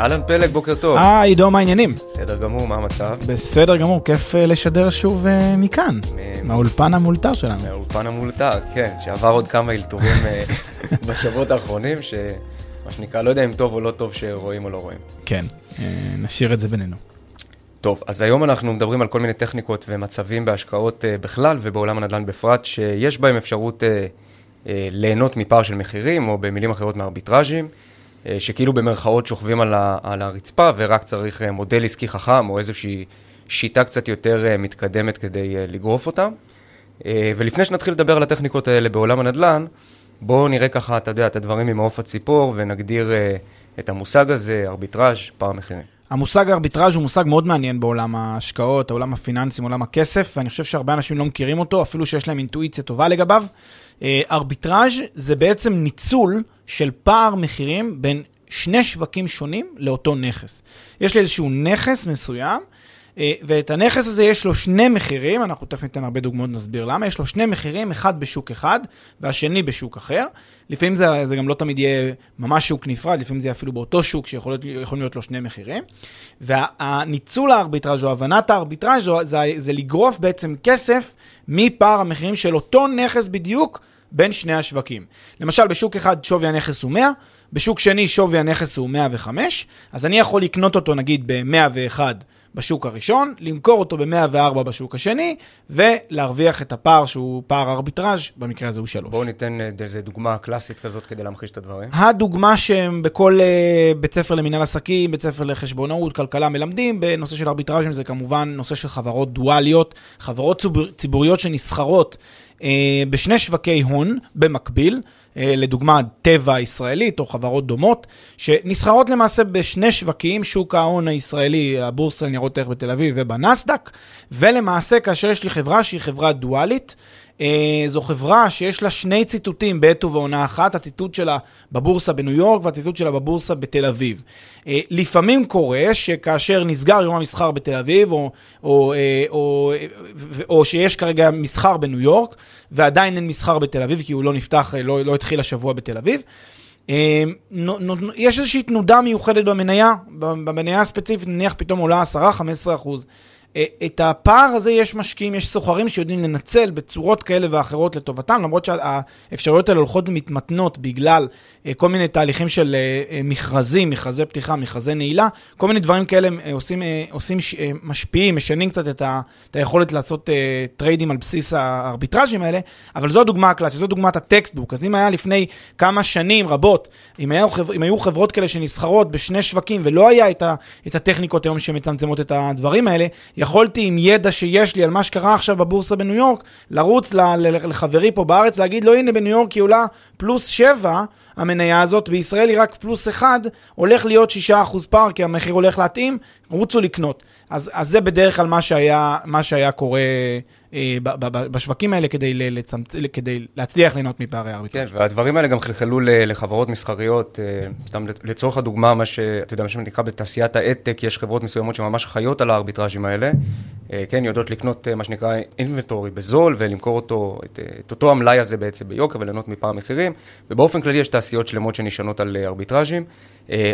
אהלן פלג, בוקר טוב. אה, עידו, מה העניינים? בסדר גמור, מה המצב? בסדר גמור, כיף אה, לשדר שוב אה, מכאן, מהאולפן המאולתר שלנו. מהאולפן המולתר, כן, שעבר עוד כמה אלתורים אה, בשבועות האחרונים, שמה שנקרא, לא יודע אם טוב או לא טוב שרואים או לא רואים. כן, נשאיר את זה בינינו. טוב, אז היום אנחנו מדברים על כל מיני טכניקות ומצבים בהשקעות בכלל ובעולם הנדל"ן בפרט, שיש בהם אפשרות ליהנות מפער של מחירים, או במילים אחרות מארביטראז'ים, שכאילו במרכאות שוכבים על, ה, על הרצפה ורק צריך אה, מודל עסקי חכם או איזושהי שיטה קצת יותר אה, מתקדמת כדי אה, לגרוף אותם. אה, ולפני שנתחיל לדבר על הטכניקות האלה בעולם הנדל"ן, בואו נראה ככה, אתה יודע, את הדברים ממעוף הציפור ונגדיר אה, את המושג הזה, ארביטראז', פער מחירים. המושג ארביטראז' הוא מושג מאוד מעניין בעולם ההשקעות, העולם הפיננסים, עולם הכסף, ואני חושב שהרבה אנשים לא מכירים אותו, אפילו שיש להם אינטואיציה טובה לגביו. אה, ארביטראז' זה בעצם ניצול של פער מחירים בין שני שווקים שונים לאותו נכס. יש לי איזשהו נכס מסוים, אה, ואת הנכס הזה יש לו שני מחירים, אנחנו תכף ניתן הרבה דוגמאות, נסביר למה, יש לו שני מחירים, אחד בשוק אחד והשני בשוק אחר. לפעמים זה, זה גם לא תמיד יהיה ממש שוק נפרד, לפעמים זה יהיה אפילו באותו שוק שיכולים להיות לו שני מחירים. והניצול הארביטראז' או הבנת הארביטראז' זה, זה לגרוף בעצם כסף מפער המחירים של אותו נכס בדיוק בין שני השווקים. למשל, בשוק אחד שווי הנכס הוא 100, בשוק שני שווי הנכס הוא 105, אז אני יכול לקנות אותו נגיד ב-101 בשוק הראשון, למכור אותו ב-104 בשוק השני, ולהרוויח את הפער שהוא פער ארביטראז', במקרה הזה הוא 3. בואו ניתן אה, איזה דוגמה קלאסית כזאת כדי להמחיש את הדברים. הדוגמה שהם בכל uh, בית ספר למנהל עסקים, בית ספר לחשבונאות, כלכלה מלמדים, בנושא של ארביטראז'ים זה כמובן נושא של חברות דואליות, חברות ציבור, ציבוריות שנסחרות uh, בשני שווקי הון במקביל, לדוגמה טבע הישראלית או חברות דומות, שנסחרות למעשה בשני שווקים, שוק ההון הישראלי, הבורסה לניירות ערך בתל אביב ובנסדק, ולמעשה כאשר יש לי חברה שהיא חברה דואלית, Uh, זו חברה שיש לה שני ציטוטים בעת ובעונה אחת, הציטוט שלה בבורסה בניו יורק והציטוט שלה בבורסה בתל אביב. Uh, לפעמים קורה שכאשר נסגר יום המסחר בתל אביב, או, או, או, או, או שיש כרגע מסחר בניו יורק, ועדיין אין מסחר בתל אביב, כי הוא לא נפתח, לא, לא התחיל השבוע בתל אביב, uh, יש איזושהי תנודה מיוחדת במניה, במניה הספציפית, נניח פתאום עולה 10-15 אחוז. את הפער הזה יש משקיעים, יש סוחרים שיודעים לנצל בצורות כאלה ואחרות לטובתם, למרות שהאפשרויות האלה הולכות ומתמתנות בגלל כל מיני תהליכים של מכרזים, מכרזי פתיחה, מכרזי נעילה, כל מיני דברים כאלה עושים, עושים משפיעים, משנים קצת את, ה, את היכולת לעשות trades על בסיס הארביטראז'ים האלה, אבל זו הדוגמה הקלאסית, זו דוגמת ה textbook. אז אם היה לפני כמה שנים רבות, אם, היה, אם היו חברות כאלה שנסחרות בשני שווקים ולא היה את, ה, את הטכניקות היום שמצמצמות את הדברים האלה, יכולתי עם ידע שיש לי על מה שקרה עכשיו בבורסה בניו יורק, לרוץ לחברי פה בארץ, להגיד לו, הנה בניו יורק היא עולה פלוס 7, המניה הזאת, בישראל היא רק פלוס 1, הולך להיות 6% פער, כי המחיר הולך להתאים, רוצו לקנות. אז, אז זה בדרך כלל מה שהיה, מה שהיה קורה אה, ב, ב, ב, בשווקים האלה כדי, לצמצ... כדי להצליח ליהנות מפערי הארביטראז'. כן, והדברים האלה גם חלחלו לחברות מסחריות, אה, סתם לצורך הדוגמה, מה שאתה יודע, מה שנקרא בתעשיית האדטק, יש חברות מסוימות שממש חיות על הארביטראז'ים האלה, אה, כן, יודעות לקנות מה שנקרא אינבנטורי בזול ולמכור אותו, את, את אותו המלאי הזה בעצם ביוקר וליהנות מפער מחירים, ובאופן כללי יש תעשיות שלמות שנשענות על ארביטראז'ים,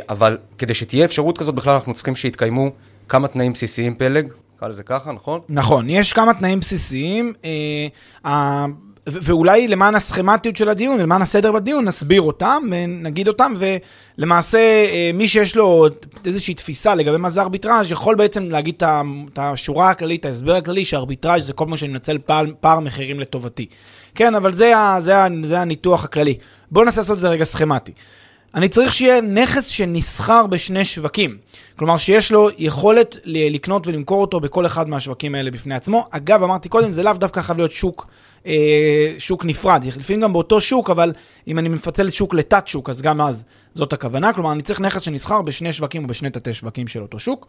אבל כדי שתהיה אפשרות כזאת, בכלל אנחנו צריכים שיתקיימו כמה תנאים בסיסיים פלג, נקרא לזה ככה, נכון? נכון, יש כמה תנאים בסיסיים, אה, ואולי למען הסכמטיות של הדיון, למען הסדר בדיון, נסביר אותם ונגיד אותם, ולמעשה אה, מי שיש לו איזושהי תפיסה לגבי מה זה ארביטראז' יכול בעצם להגיד את השורה הכללית, את ההסבר הכללי, שארביטראז' זה כל מה שאני מנצל פער, פער מחירים לטובתי. כן, אבל זה, זה, זה הניתוח הכללי. בואו ננסה לעשות את זה רגע סכמטי. אני צריך שיהיה נכס שנסחר בשני שווקים. כלומר, שיש לו יכולת לקנות ולמכור אותו בכל אחד מהשווקים האלה בפני עצמו. אגב, אמרתי קודם, זה לאו דווקא חייב להיות שוק, אה, שוק נפרד. לפעמים גם באותו שוק, אבל אם אני מפצל שוק לתת שוק, אז גם אז זאת הכוונה. כלומר, אני צריך נכס שנסחר בשני שווקים או בשני תתי שווקים של אותו שוק.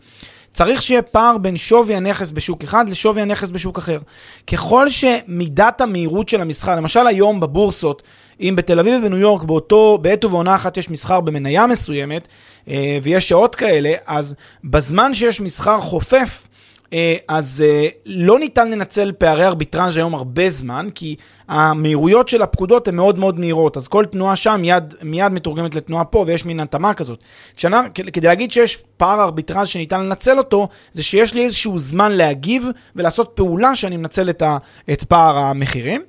צריך שיהיה פער בין שווי הנכס בשוק אחד לשווי הנכס בשוק אחר. ככל שמידת המהירות של המסחר, למשל היום בבורסות, אם בתל אביב ובניו יורק באותו, בעת ובעונה אחת יש מסחר במניה מסוימת, אה, ויש שעות כאלה, אז בזמן שיש מסחר חופף, אה, אז אה, לא ניתן לנצל פערי ארביטראז' היום הרבה זמן, כי המהירויות של הפקודות הן מאוד מאוד מהירות, אז כל תנועה שם מיד, מיד מתורגמת לתנועה פה, ויש מין התאמה כזאת. כשאני, כדי להגיד שיש פער ארביטראז' שניתן לנצל אותו, זה שיש לי איזשהו זמן להגיב ולעשות פעולה שאני מנצל את, ה, את פער המחירים.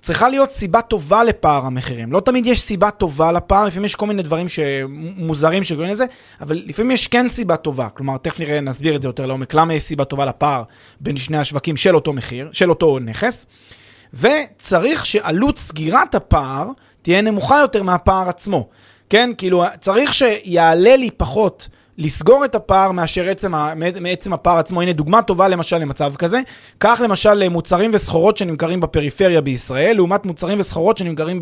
צריכה להיות סיבה טובה לפער המחירים. לא תמיד יש סיבה טובה לפער, לפעמים יש כל מיני דברים מוזרים שגורמים לזה, אבל לפעמים יש כן סיבה טובה. כלומר, תכף נראה, נסביר את זה יותר לעומק, למה יש סיבה טובה לפער בין שני השווקים של אותו מחיר, של אותו נכס. וצריך שעלות סגירת הפער תהיה נמוכה יותר מהפער עצמו. כן, כאילו, צריך שיעלה לי פחות לסגור את הפער מאשר עצם, מעצם הפער עצמו. הנה דוגמה טובה למשל למצב כזה. קח למשל מוצרים וסחורות שנמכרים בפריפריה בישראל, לעומת מוצרים וסחורות שנמכרים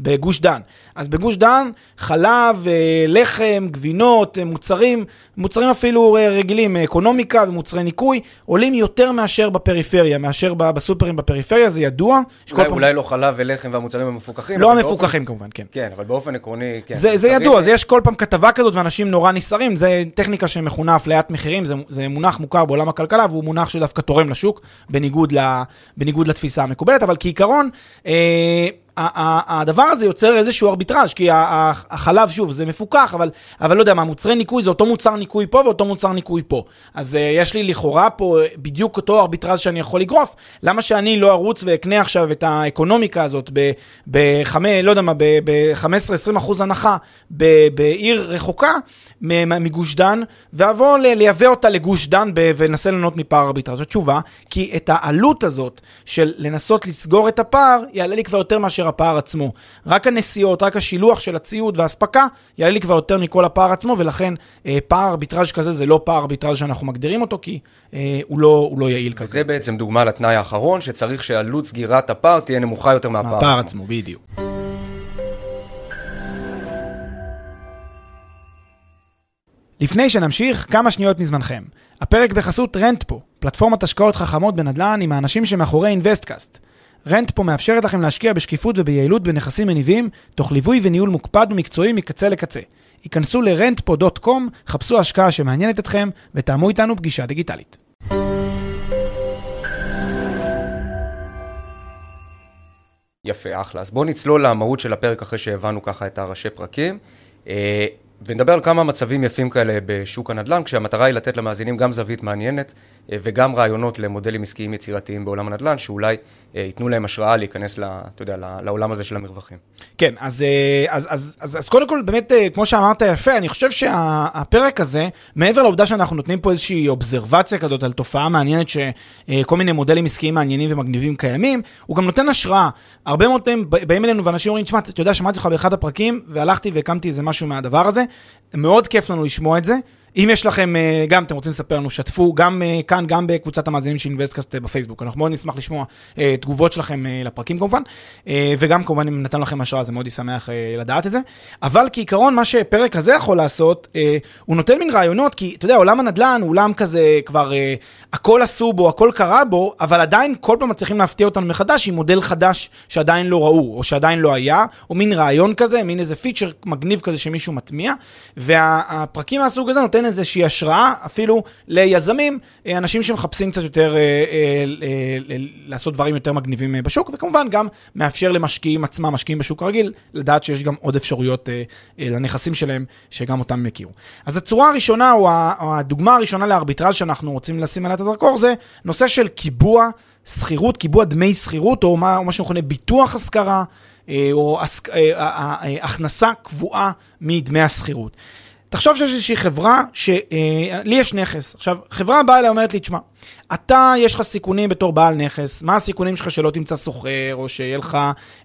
בגוש דן. אז בגוש דן, חלב, אה, לחם, גבינות, אה, מוצרים, מוצרים אפילו אה, רגילים, אקונומיקה ומוצרי ניקוי, עולים יותר מאשר בפריפריה, מאשר בסופרים בפריפריה, זה ידוע. אולי, פעם... אולי לא חלב ולחם והמוצרים המפוקחים. לא המפוקחים באופן... כמובן, כן. כן, אבל באופן עקרוני, כן. זה, זה ידוע, זה יש כל פעם כתבה כזאת ואנשים נורא נסערים. מחירים, זה טכניקה שמכונה אפליית מחירים, זה, זה מונח מוכר בעולם הכלכלה, והוא מונח שדווקא תורם לשוק, בניגוד, ל, בניגוד לתפיסה המקובלת, אבל כעיקרון, אה, הדבר הזה יוצר איזשהו ארביטראז', כי החלב, שוב, זה מפוקח, אבל, אבל לא יודע מה, מוצרי ניקוי זה אותו מוצר ניקוי פה ואותו מוצר ניקוי פה. אז uh, יש לי לכאורה פה בדיוק אותו ארביטראז' שאני יכול לגרוף. למה שאני לא ארוץ ואקנה עכשיו את האקונומיקה הזאת ב-5, לא יודע מה, ב-15-20 אחוז הנחה בעיר רחוקה מגוש דן, ואבוא לייבא אותה לגוש דן וננסה לענות מפער ארביטראז'. התשובה, כי את העלות הזאת של לנסות לסגור את הפער, יעלה לי כבר יותר מאשר מאשר הפער עצמו. רק הנסיעות, רק השילוח של הציוד והאספקה, יעלה לי כבר יותר מכל הפער עצמו, ולכן אה, פער ארביטראז' כזה זה לא פער ארביטראז' שאנחנו מגדירים אותו, כי אה, הוא, לא, הוא לא יעיל כזה. זה בעצם דוגמה לתנאי האחרון, שצריך שעלות סגירת הפער תהיה נמוכה יותר מהפער עצמו. מהפער עצמו, בדיוק. לפני שנמשיך, כמה שניות מזמנכם. הפרק בחסות רנטפה, פלטפורמת השקעות חכמות בנדל"ן עם האנשים שמאחורי אינבסטקאסט. רנטפה מאפשרת לכם להשקיע בשקיפות וביעילות בנכסים מניבים, תוך ליווי וניהול מוקפד ומקצועי מקצה לקצה. היכנסו ל-rentpo.com, חפשו השקעה שמעניינת אתכם, ותאמו איתנו פגישה דיגיטלית. יפה, אחלה. אז בואו נצלול למהות של הפרק אחרי שהבנו ככה את הראשי פרקים. ונדבר על כמה מצבים יפים כאלה בשוק הנדל"ן, כשהמטרה היא לתת למאזינים גם זווית מעניינת אה, וגם רעיונות למודלים עסקיים יצירתיים בעולם הנדל"ן, שאולי אה, ייתנו להם השראה להיכנס, לה, אתה יודע, לעולם הזה של המרווחים. כן, אז, אה, אז, אז, אז, אז קודם כל, באמת, כמו שאמרת יפה, אני חושב שהפרק הזה, מעבר לעובדה שאנחנו נותנים פה איזושהי אובזרבציה כזאת על תופעה מעניינת שכל מיני מודלים עסקיים מעניינים ומגניבים קיימים, הוא גם נותן השראה. הרבה מאוד פעמים באים אלינו ואנשים אומרים, תשמע, אתה יודע, שמעתי אותך באחד הפרקים, והלכתי והקמתי איזה משהו מהדבר הזה. מאוד כיף לנו לשמוע את זה. אם יש לכם, אה, גם אתם רוצים לספר לנו, שתפו, גם אה, כאן, גם בקבוצת המאזינים של אינבסטקאסט אה, בפייסבוק. אנחנו מאוד נשמח לשמוע תגובות שלכם לפרקים כמובן, וגם כמובן אם נתן לכם השראה, זה מאוד ישמח לדעת את זה. אבל כעיקרון, מה שפרק הזה יכול לעשות, הוא נותן מין רעיונות, כי אתה יודע, עולם הנדל"ן הוא עולם כזה, כבר הכל עשו בו, הכל קרה בו, אבל עדיין כל פעם מצליחים להפתיע אותנו מחדש עם מודל חדש שעדיין לא ראו, או שעדיין לא היה, או מין רעיון כזה, מין איזה פיצ'ר מגניב כזה שמישהו מטמיע, והפרקים מהסוג הזה נותן איזושהי השראה אפילו ליזמים, אה, אנשים שמחפשים קצת יותר, אה, אה, לעשות דברים יותר מגניבים בשוק, וכמובן גם מאפשר למשקיעים עצמם, משקיעים בשוק הרגיל, לדעת שיש גם עוד אפשרויות לנכסים שלהם, שגם אותם הם יכירו. אז הצורה הראשונה, או הדוגמה הראשונה לארביטרז שאנחנו רוצים לשים עליה את הזרקור, זה נושא של קיבוע שכירות, קיבוע דמי שכירות, או מה, מה שמכונה ביטוח השכרה, או הכנסה קבועה מדמי השכירות. תחשוב שיש איזושהי חברה, שלי אה, יש נכס. עכשיו, חברה באה אליי ואומרת לי, תשמע, אתה, יש לך סיכונים בתור בעל נכס, מה הסיכונים שלך שלא תמצא סוחר, או שיהיה לך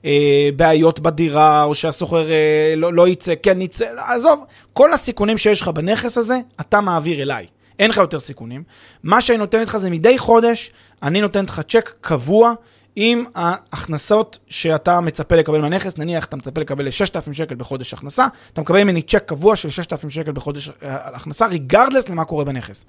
אה, בעיות בדירה, או שהסוחר אה, לא, לא יצא, כן יצא, עזוב, כל הסיכונים שיש לך בנכס הזה, אתה מעביר אליי. אין לך יותר סיכונים. מה שאני נותן לך זה מדי חודש, אני נותן לך צ'ק קבוע. עם ההכנסות שאתה מצפה לקבל מהנכס, נניח אתה מצפה לקבל 6,000 שקל בחודש הכנסה, אתה מקבל ממני צ'ק קבוע של 6,000 שקל בחודש אה, הכנסה, ריגרדלס למה קורה בנכס.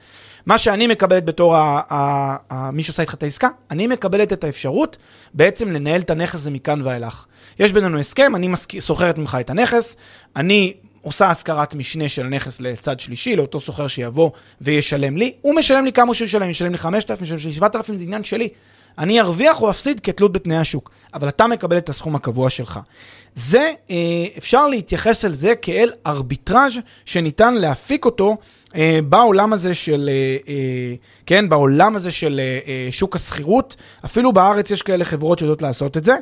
מה שאני מקבלת בתור ה, ה, ה, מי שעושה איתך את העסקה, אני מקבלת את האפשרות בעצם לנהל את הנכס הזה מכאן ואילך. יש בינינו הסכם, אני סוחרת ממך את הנכס, אני עושה השכרת משנה של נכס לצד שלישי, לאותו סוחר שיבוא וישלם לי, הוא משלם לי כמה שהוא ישלם, ישלם לי 5,000, ישלם לי 7,000, זה עניין שלי. אני ארוויח או אפסיד כתלות בתנאי השוק, אבל אתה מקבל את הסכום הקבוע שלך. זה, אה, אפשר להתייחס אל זה כאל ארביטראז' שניתן להפיק אותו אה, בעולם הזה של, אה, כן, בעולם הזה של שוק השכירות. אפילו בארץ יש כאלה חברות שיודעות לעשות את זה.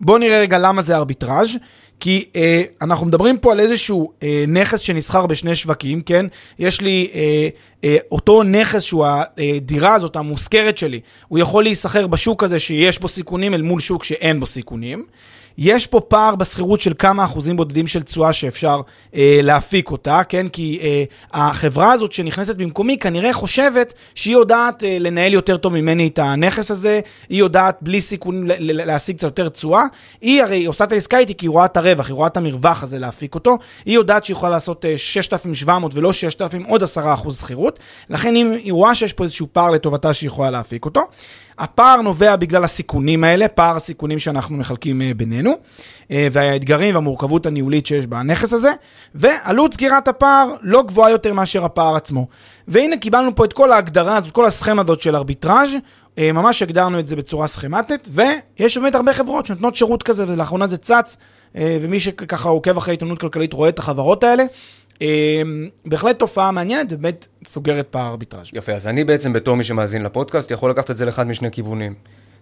בואו נראה רגע למה זה ארביטראז'. כי אה, אנחנו מדברים פה על איזשהו אה, נכס שנסחר בשני שווקים, כן? יש לי אה, אה, אותו נכס שהוא הדירה הזאת, המושכרת שלי, הוא יכול להיסחר בשוק הזה שיש בו סיכונים אל מול שוק שאין בו סיכונים. יש פה פער בשכירות של כמה אחוזים בודדים של תשואה שאפשר אה, להפיק אותה, כן? כי אה, החברה הזאת שנכנסת במקומי כנראה חושבת שהיא יודעת אה, לנהל יותר טוב ממני את הנכס הזה, היא יודעת בלי סיכון להשיג קצת יותר תשואה. היא הרי עושה את העסקה איתי כי היא רואה את הרווח, היא רואה את המרווח הזה להפיק אותו. היא יודעת שהיא יכולה לעשות אה, 6,700 ולא 6,000, עוד 10% שכירות. לכן אם היא רואה שיש פה איזשהו פער לטובתה שהיא יכולה להפיק אותו. הפער נובע בגלל הסיכונים האלה, פער הסיכונים שאנחנו מחלקים אה, בינינו, אה, והאתגרים והמורכבות הניהולית שיש בנכס הזה, ועלות סגירת הפער לא גבוהה יותר מאשר הפער עצמו. והנה קיבלנו פה את כל ההגדרה הזאת, כל הסכמה הזאת של ארביטראז', אה, ממש הגדרנו את זה בצורה סכמטית, ויש באמת הרבה חברות שנותנות שירות כזה, ולאחרונה זה צץ, ומי שככה עוקב אחרי עיתונות כלכלית רואה את החברות האלה. אמ, בהחלט תופעה מעניינת, באמת סוגרת פער ארביטראז'. יפה, אז אני בעצם בתור מי שמאזין לפודקאסט, יכול לקחת את זה לאחד משני כיוונים.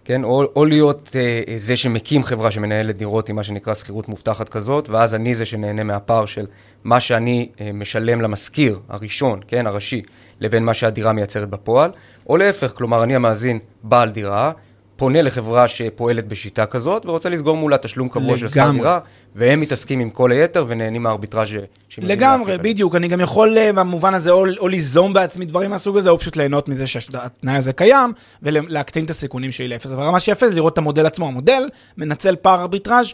כן, או, או להיות אה, זה שמקים חברה שמנהלת דירות עם מה שנקרא שכירות מובטחת כזאת, ואז אני זה שנהנה מהפער של מה שאני אה, משלם למשכיר הראשון, כן, הראשי, לבין מה שהדירה מייצרת בפועל, או להפך, כלומר, אני המאזין בעל דירה, פונה לחברה שפועלת בשיטה כזאת, ורוצה לסגור מולה תשלום קבוע של שכר דירה, והם מתעסקים עם כל היתר ונהנים מהארביטראז' לגמרי, בדיוק. אני גם יכול אה, במובן הזה או, או ליזום בעצמי דברים מהסוג הזה, או פשוט ליהנות מזה שהתנאי הזה קיים, ולהקטין את הסיכונים שלי לאפס. אבל מה שיפה זה לראות את המודל עצמו. המודל מנצל פער ארביטראז'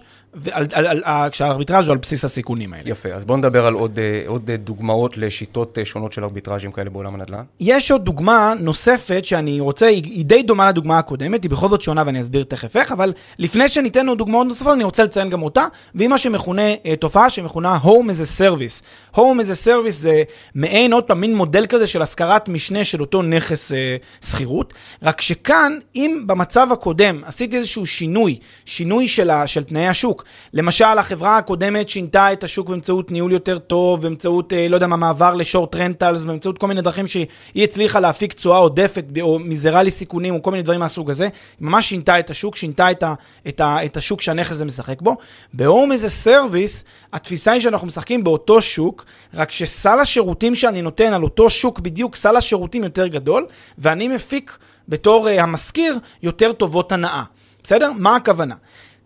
כשהארביטראז' הוא על בסיס הסיכונים האלה. יפה, אז בואו נדבר על עוד, אה, עוד אה, דוגמאות לשיטות שונות של ארביטראז'ים כאלה בעולם הנדל"ן. יש עוד דוגמה נוספת שאני רוצה, היא די דומה לדוגמה הקודמת, היא בכל זאת שונה ואני אסביר תכף איך, אבל לפני שניתן עוד דוגמאות נוספות, אני רוצה לציין גם אותה, והיא מה שמכונה, תופעה שמכונה Home as a Service. Home as a Service זה מעין, עוד פעם, מין מודל כזה של השכרת משנה של אותו נכס אה, שכירות, רק שכאן, אם במצב הקודם עשיתי איזשהו שינוי, שינוי של, ה, של תנאי השוק, למשל, החברה הקודמת שינתה את השוק באמצעות ניהול יותר טוב, באמצעות, אה, לא יודע מה, מעבר לשורט רנטלס, באמצעות כל מיני דרכים שהיא הצליחה להפיק תשואה עודפת, או מזערה סיכונים, או כל מיני דברים מהסוג הזה, היא ממש שינתה את השוק, שינתה את, ה, את, ה, את השוק שהנכס הזה משחק בו. ב-Home as a Service, התפיסה היא שאנחנו משחקים באותו שוק, רק שסל השירותים שאני נותן על אותו שוק בדיוק, סל השירותים יותר גדול, ואני מפיק בתור uh, המשכיר יותר טובות הנאה. בסדר? מה הכוונה?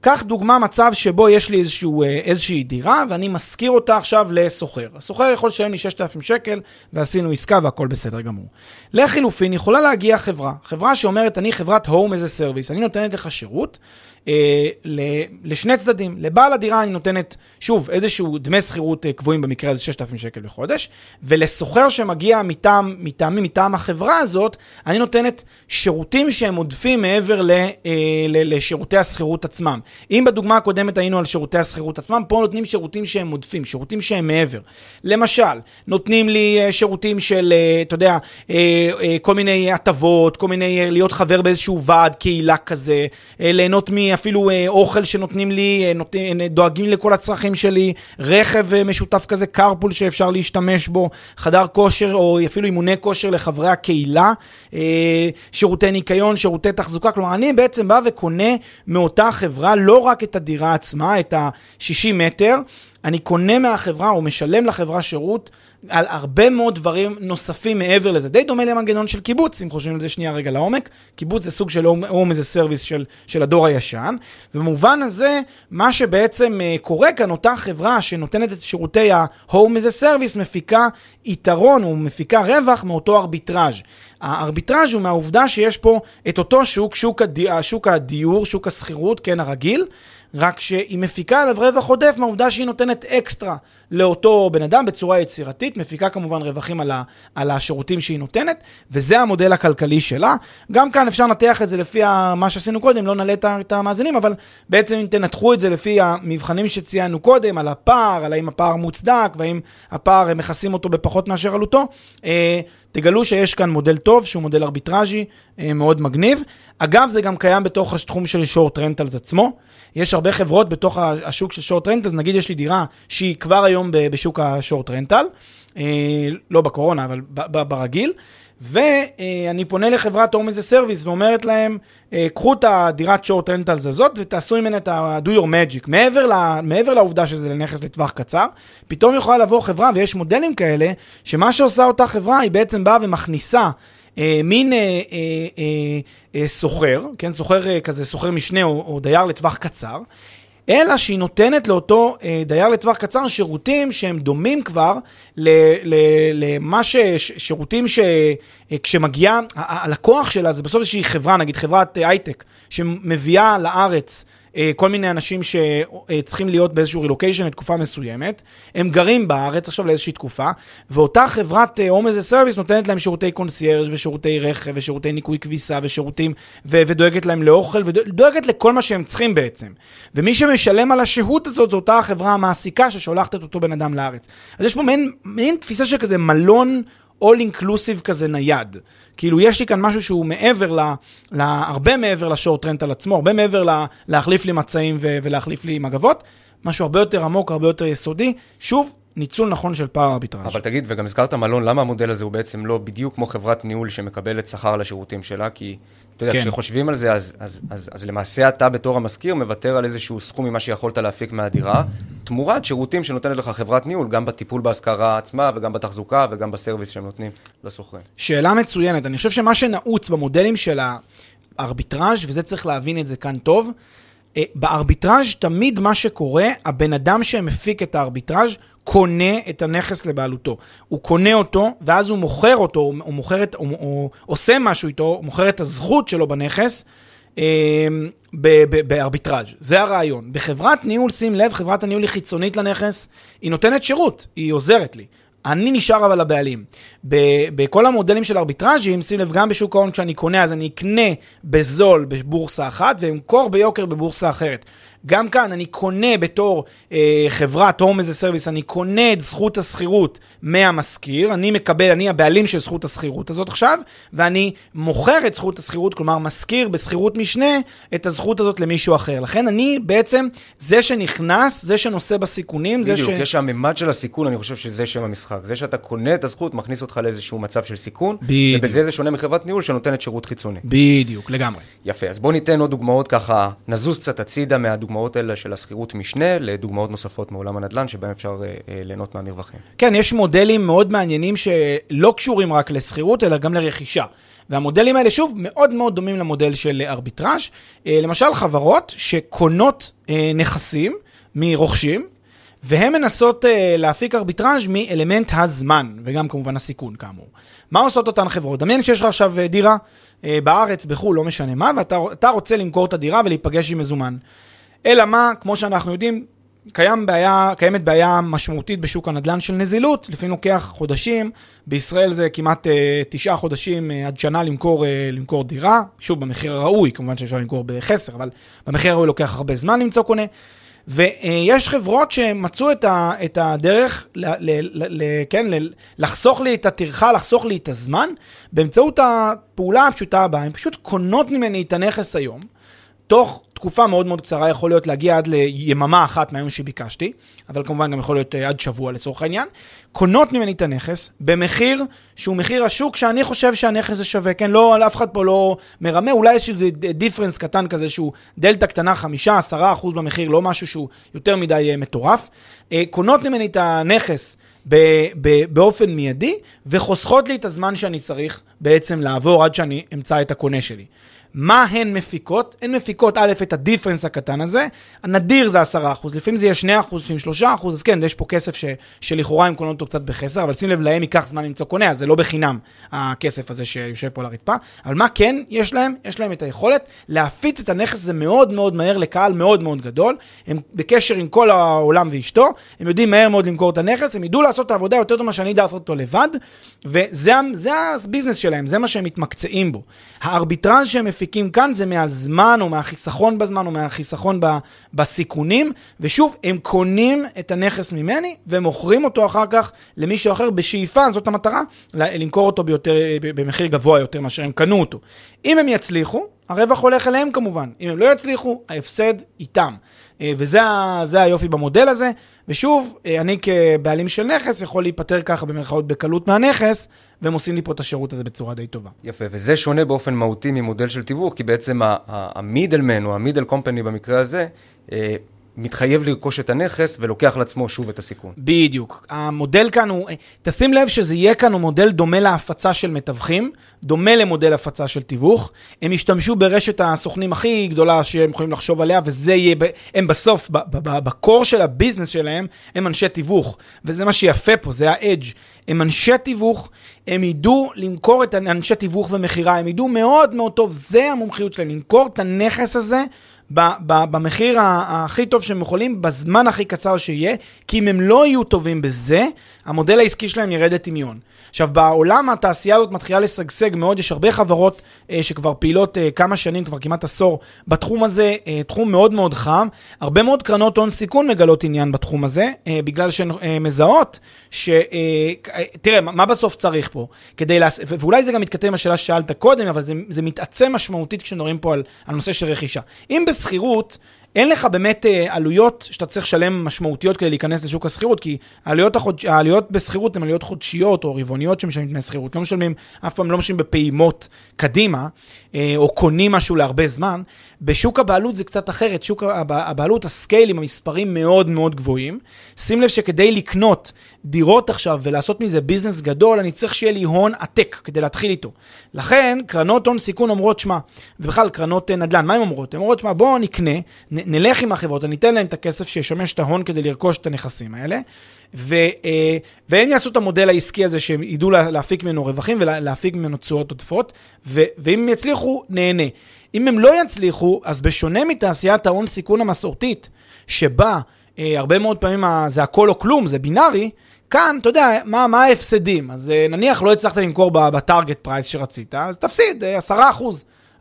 קח דוגמה מצב שבו יש לי איזשהו, אה, איזושהי דירה ואני משכיר אותה עכשיו לסוחר. הסוחר יכול לשלם לי 6,000 שקל ועשינו עסקה והכל בסדר גמור. לחילופין יכולה להגיע חברה, חברה שאומרת אני חברת Home as a Service, אני נותנת לך שירות אה, לשני צדדים. לבעל הדירה אני נותנת, שוב, איזשהו דמי שכירות אה, קבועים במקרה הזה 6,000 שקל בחודש, ולסוחר שמגיע מטעם, מטעמי, מטעם החברה הזאת, אני נותנת שירותים שהם עודפים מעבר ל, אה, ל, לשירותי השכירות עצמם. אם בדוגמה הקודמת היינו על שירותי השכירות עצמם, פה נותנים שירותים שהם עודפים, שירותים שהם מעבר. למשל, נותנים לי אה, שירותים של, אה, אתה יודע, אה, כל מיני הטבות, כל מיני, להיות חבר באיזשהו ועד קהילה כזה, ליהנות מ... אפילו אה, אוכל שנותנים לי, אה, אה, דואגים לכל הצרכים שלי, רכב משותף כזה, carpool שאפשר להשתמש בו, חדר כושר או אפילו אימוני כושר לחברי הקהילה, שירותי ניקיון, שירותי תחזוקה, כלומר אני בעצם בא וקונה מאותה חברה לא רק את הדירה עצמה, את ה-60 מטר, אני קונה מהחברה או משלם לחברה שירות על הרבה מאוד דברים נוספים מעבר לזה. די דומה למנגנון של קיבוץ, אם חושבים על זה שנייה רגע לעומק. קיבוץ זה סוג של home as a service של, של הדור הישן, ובמובן הזה, מה שבעצם uh, קורה כאן, אותה חברה שנותנת את שירותי ה-home as a service מפיקה יתרון או מפיקה רווח מאותו ארביטראז'. הארביטראז' הוא מהעובדה שיש פה את אותו שוק, שוק, הדי, שוק הדיור, שוק השכירות, כן, הרגיל, רק שהיא מפיקה עליו רווח עודף מהעובדה שהיא נותנת אקסטרה לאותו בן אדם בצורה יצירתית, מפיקה כמובן רווחים על, ה, על השירותים שהיא נותנת, וזה המודל הכלכלי שלה. גם כאן אפשר לנתח את זה לפי מה שעשינו קודם, לא נעלה את המאזינים, אבל בעצם אם תנתחו את זה לפי המבחנים שציינו קודם, על הפער, על האם הפער מוצדק, והאם הפער, הם מכסים אותו בפחות מאשר עלותו, אה, תגלו שיש כאן מודל טוב, שהוא מודל ארביטראז'י אה, מאוד מגניב. אגב, זה גם קיים בתוך התחום של short rentals עצמו. יש הרבה חברות בתוך השוק של short rental, אז נגיד יש לי דירה שהיא כבר היום בשוק ה short rental, אה, לא בקורונה, אבל ברגיל, ואני פונה לחברת home as a service ואומרת להם, אה, קחו את הדירת short rentals הזאת ותעשו ממנה את ה-do your magic. מעבר, ל, מעבר לעובדה שזה לנכס לטווח קצר, פתאום יכולה לבוא חברה, ויש מודלים כאלה, שמה שעושה אותה חברה, היא בעצם באה ומכניסה מין אה, אה, אה, אה, סוחר, כן, סוחר כזה, סוחר משנה או, או דייר לטווח קצר, אלא שהיא נותנת לאותו דייר לטווח קצר שירותים שהם דומים כבר למה ש... שירותים שכשמגיע, הלקוח שלה זה בסוף איזושהי חברה, נגיד חברת הייטק, שמביאה לארץ כל מיני אנשים שצריכים להיות באיזשהו רילוקיישן לתקופה מסוימת, הם גרים בארץ עכשיו לאיזושהי תקופה, ואותה חברת home as a service נותנת להם שירותי קונסיירג' ושירותי רכב ושירותי ניקוי כביסה ושירותים, ו- ודואגת להם לאוכל ודואגת לכל מה שהם צריכים בעצם. ומי שמשלם על השהות הזאת זו אותה החברה המעסיקה ששולחת את אותו בן אדם לארץ. אז יש פה מעין, מעין תפיסה כזה מלון all inclusive כזה נייד. כאילו, יש לי כאן משהו שהוא מעבר, ל, ל, הרבה מעבר ל short rental עצמו, הרבה מעבר ל, להחליף לי מצעים ו, ולהחליף לי מגבות, משהו הרבה יותר עמוק, הרבה יותר יסודי. שוב, ניצול נכון של פער ארביטראז'. אבל תגיד, וגם הזכרת מלון, למה המודל הזה הוא בעצם לא בדיוק כמו חברת ניהול שמקבלת שכר על השירותים שלה? כי אתה יודע, כן. כשחושבים על זה, אז, אז, אז, אז למעשה אתה בתור המשכיר מוותר על איזשהו סכום ממה שיכולת להפיק מהדירה, תמורת שירותים שנותנת לך חברת ניהול, גם בטיפול בהשכרה עצמה וגם בתחזוקה וגם בסרוויס שהם נותנים לשוכרים. שאלה מצוינת. אני חושב שמה שנעוץ במודלים של הארביטראז', וזה צריך להבין את זה כאן טוב, אה, בארביטראז' תמיד מה שקורה, הבן אדם שמפיק את הארביטראז' קונה את הנכס לבעלותו. הוא קונה אותו, ואז הוא מוכר אותו, הוא, מוכר את, הוא, הוא עושה משהו איתו, הוא מוכר את הזכות שלו בנכס אה, בארביטראז'. זה הרעיון. בחברת ניהול, שים לב, חברת הניהול היא חיצונית לנכס, היא נותנת שירות, היא עוזרת לי. אני נשאר אבל הבעלים. בכל המודלים של ארביטראז'ים, שים לב, גם בשוק ההון כשאני קונה, אז אני אקנה בזול בבורסה אחת ואמכור ביוקר בבורסה אחרת. גם כאן אני קונה בתור אה, חברת home as a service, אני קונה את זכות השכירות מהמשכיר, אני מקבל, אני הבעלים של זכות השכירות הזאת עכשיו, ואני מוכר את זכות השכירות, כלומר משכיר בשכירות משנה את הזכות הזאת למישהו אחר. לכן אני בעצם זה שנכנס, זה שנושא בסיכונים, בדיוק, זה ש... בדיוק, יש הממד של הסיכון, אני חושב שזה שם המשחק. זה שאתה קונה את הזכות, מכניס אותך לאיזשהו מצב של סיכון, בדיוק. ובזה זה שונה מחברת ניהול שנותנת שירות חיצוני. בדיוק, לגמרי. יפה, אז בואו ניתן עוד דוגמאות ככה, נזוז קצת הצידה מהדוגמאות הדוגמאות האלה של השכירות משנה לדוגמאות נוספות מעולם הנדל"ן, שבהן אפשר אה, אה, ליהנות מהמרווחים. כן, יש מודלים מאוד מעניינים שלא קשורים רק לשכירות, אלא גם לרכישה. והמודלים האלה, שוב, מאוד מאוד דומים למודל של ארביטראז'. אה, למשל, חברות שקונות נכסים מרוכשים, והן מנסות להפיק ארביטראז' מאלמנט הזמן, וגם כמובן הסיכון כאמור. מה עושות אותן חברות? דמיין שיש לך עכשיו דירה בארץ, בחו"ל, לא משנה מה, ואתה רוצה למכור את הדירה ולהיפגש עם מזומן. אלא מה, כמו שאנחנו יודעים, קיים בעיה, קיימת בעיה משמעותית בשוק הנדל"ן של נזילות, לפעמים לוקח חודשים, בישראל זה כמעט אה, תשעה חודשים אה, עד שנה למכור, אה, למכור דירה, שוב במחיר הראוי, כמובן שאפשר למכור בחסר, אבל במחיר הראוי לוקח הרבה זמן למצוא קונה. ויש חברות שמצאו את, ה, את הדרך, ל, ל, ל, ל, כן, ל, לחסוך לי את הטרחה, לחסוך לי את הזמן, באמצעות הפעולה הפשוטה הבאה, הן פשוט קונות ממני את הנכס היום. תוך תקופה מאוד מאוד קצרה יכול להיות להגיע עד ליממה אחת מהיום שביקשתי, אבל כמובן גם יכול להיות אה, עד שבוע לצורך העניין, קונות ממני את הנכס במחיר שהוא מחיר השוק שאני חושב שהנכס זה שווה, כן? לא, אף אחד פה לא מרמה, אולי יש איזה דיפרנס קטן כזה שהוא דלתא קטנה, חמישה, עשרה אחוז במחיר, לא משהו שהוא יותר מדי אה, מטורף. אה, קונות ממני את הנכס באופן מיידי, וחוסכות לי את הזמן שאני צריך בעצם לעבור עד שאני אמצא את הקונה שלי. מה הן מפיקות? הן מפיקות א', את הדיפרנס הקטן הזה, הנדיר זה 10%, לפעמים זה יהיה 2%, לפעמים 3%, אז כן, יש פה כסף ש, שלכאורה הם קונות אותו קצת בחסר, אבל שים לב, להם ייקח זמן למצוא קונה, אז זה לא בחינם הכסף הזה שיושב פה על הרצפה. אבל מה כן יש להם? יש להם את היכולת להפיץ את הנכס הזה מאוד מאוד מהר לקהל מאוד מאוד גדול, הם בקשר עם כל העולם ואשתו, הם יודעים מהר מאוד למכור את הנכס, הם ידעו לעשות את העבודה יותר טוב ממה שאני יודע לעשות אותו לבד, וזה הביזנס שלהם, זה מה שהם מתמקצעים בו. הארביטראז' שהם מפיקים מפיקים כאן זה מהזמן או מהחיסכון בזמן או מהחיסכון ב, בסיכונים, ושוב, הם קונים את הנכס ממני ומוכרים אותו אחר כך למישהו אחר בשאיפה, זאת המטרה, למכור אותו ביותר, במחיר גבוה יותר מאשר הם קנו אותו. אם הם יצליחו, הרווח הולך אליהם כמובן. אם הם לא יצליחו, ההפסד איתם. אה, וזה היופי במודל הזה. ושוב, אה, אני כבעלים של נכס יכול להיפטר ככה במרכאות בקלות מהנכס, והם עושים לי פה את השירות הזה בצורה די טובה. יפה, וזה שונה באופן מהותי ממודל של תיווך, כי בעצם המידלמן או המידל קומפני במקרה הזה, אה, מתחייב לרכוש את הנכס ולוקח לעצמו שוב את הסיכון. בדיוק. המודל כאן הוא, תשים לב שזה יהיה כאן הוא מודל דומה להפצה של מתווכים, דומה למודל הפצה של תיווך. הם ישתמשו ברשת הסוכנים הכי גדולה שהם יכולים לחשוב עליה, וזה יהיה, הם בסוף, בקור של הביזנס שלהם, הם אנשי תיווך. וזה מה שיפה פה, זה האדג'. הם אנשי תיווך, הם ידעו למכור את אנשי תיווך ומכירה, הם ידעו מאוד מאוד טוב, זה המומחיות שלהם, למכור את הנכס הזה. במחיר הכי טוב שהם יכולים, בזמן הכי קצר שיהיה, כי אם הם לא יהיו טובים בזה, המודל העסקי שלהם ירד לטמיון. עכשיו, בעולם התעשייה הזאת מתחילה לשגשג מאוד, יש הרבה חברות אה, שכבר פעילות אה, כמה שנים, כבר כמעט עשור, בתחום הזה, אה, תחום מאוד מאוד חם. הרבה מאוד קרנות הון סיכון מגלות עניין בתחום הזה, אה, בגלל שהן אה, מזהות ש... אה, תראה, מה בסוף צריך פה? כדי לעש... ואולי זה גם מתכתב עם השאלה ששאלת קודם, אבל זה, זה מתעצם משמעותית כשמדברים פה על, על נושא של רכישה. אם בשכירות, אין לך באמת אה, עלויות שאתה צריך לשלם משמעותיות כדי להיכנס לשוק השכירות, כי העלויות, החודש, העלויות בשכירות הן עלויות חודשיות או רבעוניות שמשלמים דמי שכירות. לא משלמים, אף פעם לא משלמים בפעימות קדימה, או קונים משהו להרבה זמן. בשוק הבעלות זה קצת אחרת, שוק הבעלות, הסקיילים, המספרים מאוד מאוד גבוהים. שים לב שכדי לקנות דירות עכשיו ולעשות מזה ביזנס גדול, אני צריך שיהיה לי הון עתק כדי להתחיל איתו. לכן, קרנות הון סיכון אומרות, שמע, ובכלל קרנות אה, נדל"ן, מה הן אומרות? הן אומרות, שמע, בואו נקנה, נלך עם החברות, אני אתן להן את הכסף שישמש את ההון כדי לרכוש את הנכסים האלה, ו, אה, והם יעשו את המודל העסקי הזה שהם ידעו להפיק ממנו רווחים ולהפיק ממנו תשואות עודפות, ואם הם יצליחו, נהנה. אם הם לא יצליחו, אז בשונה מתעשיית ההון סיכון המסורתית, שבה אה, הרבה מאוד פעמים זה הכל או כלום, זה בינארי, כאן, אתה יודע, מה, מה ההפסדים? אז אה, נניח לא הצלחת למכור בטארגט פרייס שרצית, אז תפסיד 10% אה,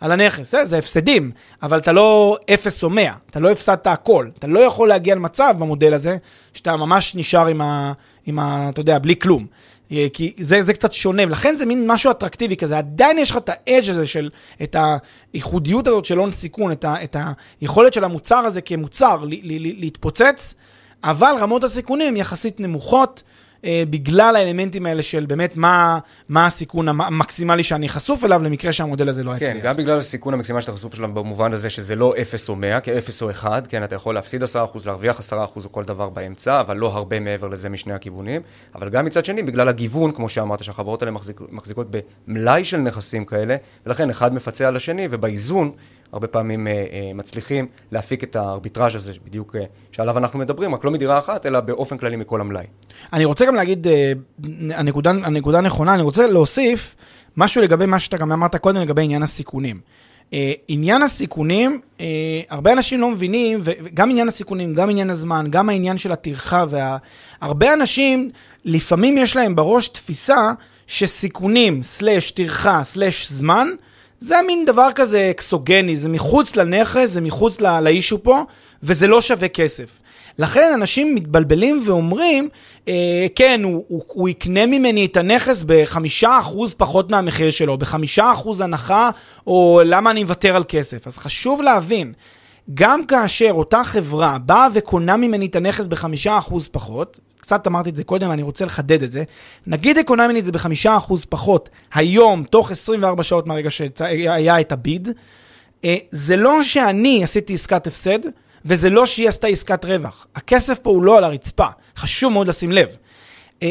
על הנכס, אה, זה הפסדים, אבל אתה לא 0 או 100, אתה לא הפסדת הכל. אתה לא יכול להגיע למצב במודל הזה, שאתה ממש נשאר עם ה... עם ה אתה יודע, בלי כלום. אה, כי זה, זה קצת שונה, ולכן זה מין משהו אטרקטיבי כזה. עדיין יש לך את האדג' הזה של, את הייחודיות הזאת של הון סיכון, את, ה, את היכולת של המוצר הזה כמוצר ל, ל, ל, להתפוצץ, אבל רמות הסיכונים יחסית נמוכות. אה, בגלל האלמנטים האלה של באמת מה, מה הסיכון המקסימלי שאני חשוף אליו למקרה שהמודל הזה לא כן, יצליח. כן, גם בגלל הסיכון המקסימלי שאתה חשוף אליו במובן הזה שזה לא 0 או 100, כי 0 או 1, כן, אתה יכול להפסיד 10%, להרוויח 10% או כל דבר באמצע, אבל לא הרבה מעבר לזה משני הכיוונים. אבל גם מצד שני, בגלל הגיוון, כמו שאמרת, שהחברות האלה מחזיק, מחזיקות במלאי של נכסים כאלה, ולכן אחד מפצה על השני, ובאיזון הרבה פעמים אה, אה, מצליחים להפיק את הארביטראז' הזה, בדיוק אה, שעליו אנחנו מדברים, רק לא מדירה אחת, אלא באופן כללי מכל המלאי. אני רוצה גם להגיד, הנקודה, הנקודה נכונה, אני רוצה להוסיף משהו לגבי מה שאתה גם אמרת קודם, לגבי עניין הסיכונים. Uh, עניין הסיכונים, uh, הרבה אנשים לא מבינים, וגם עניין הסיכונים, גם עניין הזמן, גם העניין של הטרחה, וה... אנשים, לפעמים יש להם בראש תפיסה שסיכונים, סלש טרחה, סלש זמן, זה מין דבר כזה אקסוגני, זה מחוץ לנכס, זה מחוץ לאישו פה, וזה לא שווה כסף. לכן אנשים מתבלבלים ואומרים, אה, כן, הוא, הוא, הוא יקנה ממני את הנכס בחמישה אחוז פחות מהמחיר שלו, בחמישה אחוז הנחה, או למה אני מוותר על כסף. אז חשוב להבין, גם כאשר אותה חברה באה וקונה ממני את הנכס בחמישה אחוז פחות, קצת אמרתי את זה קודם, אני רוצה לחדד את זה, נגיד היא קונה ממני את זה בחמישה אחוז פחות, היום, תוך 24 שעות מהרגע שהיה את הביד, אה, זה לא שאני עשיתי עסקת הפסד, וזה לא שהיא עשתה עסקת רווח. הכסף פה הוא לא על הרצפה, חשוב מאוד לשים לב. אה,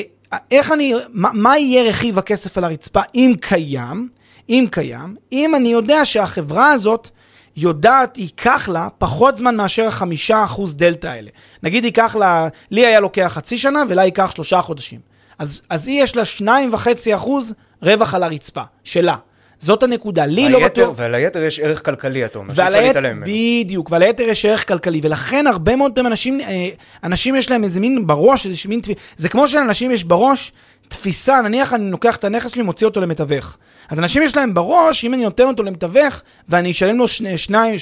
איך אני, מה, מה יהיה רכיב הכסף על הרצפה אם קיים? אם קיים, אם אני יודע שהחברה הזאת יודעת, ייקח לה פחות זמן מאשר החמישה אחוז דלתא האלה. נגיד ייקח לה, לי היה לוקח חצי שנה ולה ייקח שלושה חודשים. אז, אז היא יש לה שניים וחצי אחוז רווח על הרצפה, שלה. זאת הנקודה, לי לא בטוח... ועל היתר יש ערך כלכלי, אתה אומר, שאי אפשר להתעלם ממנו. בדיוק, ועל היתר יש ערך כלכלי, ולכן הרבה מאוד פעמים אנשים, אה, אנשים יש להם איזה מין בראש, איזה מין... זה כמו שלאנשים יש בראש תפיסה, נניח אני לוקח את הנכס שלי, מוציא אותו למתווך. אז אנשים יש להם בראש, אם אני נותן אותו למתווך, ואני אשלם לו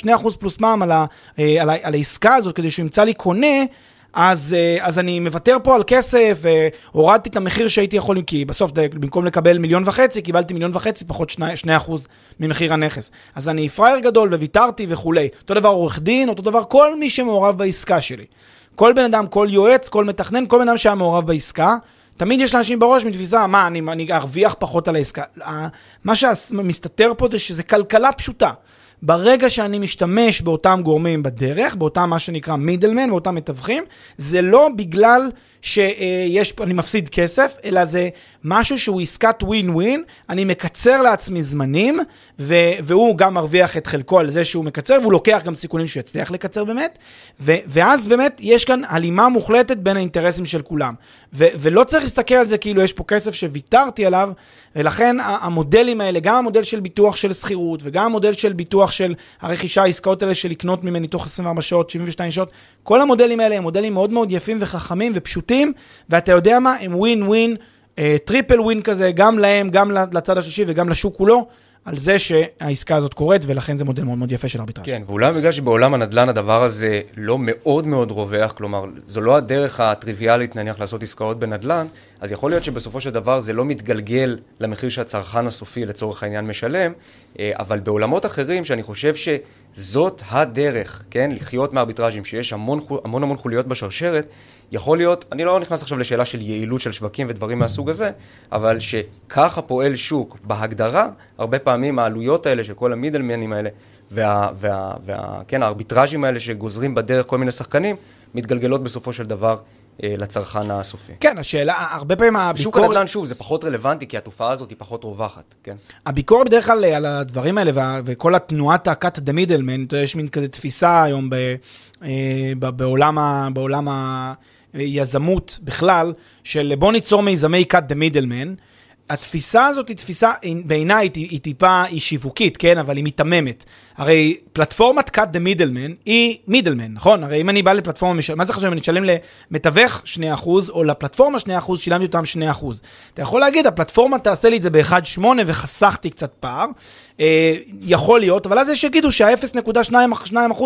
2% פלוס מע"מ על, אה, על, על העסקה הזאת, כדי שהוא ימצא לי קונה, אז, אה, אז אני מוותר פה על כסף, והורדתי את המחיר שהייתי יכול, כי בסוף במקום לקבל מיליון וחצי, קיבלתי מיליון וחצי פחות 2, 2 ממחיר הנכס. אז אני פראייר גדול וויתרתי וכולי. אותו דבר עורך דין, אותו דבר כל מי שמעורב בעסקה שלי. כל בן אדם, כל יועץ, כל מתכנן, כל בן אדם שהיה מעורב בעסקה, תמיד יש לאנשים בראש מתפיסה, מה, אני, אני ארוויח פחות על העסקה. מה שמסתתר פה זה שזה כלכלה פשוטה. ברגע שאני משתמש באותם גורמים בדרך, באותם מה שנקרא מידלמן, באותם מתווכים, זה לא בגלל שיש, אני מפסיד כסף, אלא זה משהו שהוא עסקת ווין ווין, אני מקצר לעצמי זמנים, ו- והוא גם מרוויח את חלקו על זה שהוא מקצר, והוא לוקח גם סיכונים שהוא יצליח לקצר באמת, ו- ואז באמת יש כאן הלימה מוחלטת בין האינטרסים של כולם. ו- ולא צריך להסתכל על זה כאילו יש פה כסף שוויתרתי עליו, ולכן המודלים האלה, גם המודל של ביטוח של שכירות, וגם המודל של ביטוח של הרכישה, העסקאות האלה של לקנות ממני תוך 24 שעות, 72 שעות, כל המודלים האלה הם מודלים מאוד מאוד יפים וחכמים ופשוטים, ואתה יודע מה? הם win win, triple win כזה, גם להם, גם לצד השלישי וגם לשוק כולו. על זה שהעסקה הזאת קורית, ולכן זה מודל מאוד מאוד יפה של ארביטראז'. כן, ואולי בגלל שבעולם הנדל"ן הדבר הזה לא מאוד מאוד רווח, כלומר, זו לא הדרך הטריוויאלית נניח לעשות עסקאות בנדל"ן, אז יכול להיות שבסופו של דבר זה לא מתגלגל למחיר שהצרכן הסופי לצורך העניין משלם, אה, אבל בעולמות אחרים, שאני חושב שזאת הדרך, כן, לחיות מארביטראז'ים, שיש המון המון, המון חוליות בשרשרת, יכול להיות, אני לא נכנס עכשיו לשאלה של יעילות של שווקים ודברים מהסוג הזה, אבל שככה פועל שוק בהגדרה, הרבה פעמים העלויות האלה של כל המידלמנים האלה, וה, וה, וה, כן, הארביטראז'ים האלה שגוזרים בדרך כל מיני שחקנים, מתגלגלות בסופו של דבר לצרכן הסופי. כן, השאלה, הרבה פעמים הביקורת... בשוק הנדל"ן, שוב, זה פחות רלוונטי, כי התופעה הזאת היא פחות רווחת, כן? הביקורת בדרך כלל על הדברים האלה, וכל התנועת ה-cut the middleman, יש מין כזה תפיסה היום ב, אה, בעולם, ה, בעולם היזמות בכלל, של בוא ניצור מיזמי cut the middleman. התפיסה הזאת היא תפיסה, בעיניי היא, היא טיפה, היא שיווקית, כן? אבל היא מיתממת. הרי פלטפורמת cut the middleman היא middleman, נכון? הרי אם אני בא לפלטפורמה, מה זה חשוב אם אני אשלם למתווך 2% או לפלטפורמה 2%, שילמתי אותם 2%. אתה יכול להגיד, הפלטפורמה תעשה לי את זה ב-1.8 וחסכתי קצת פער. אה, יכול להיות, אבל אז יש שיגידו שה-0.2%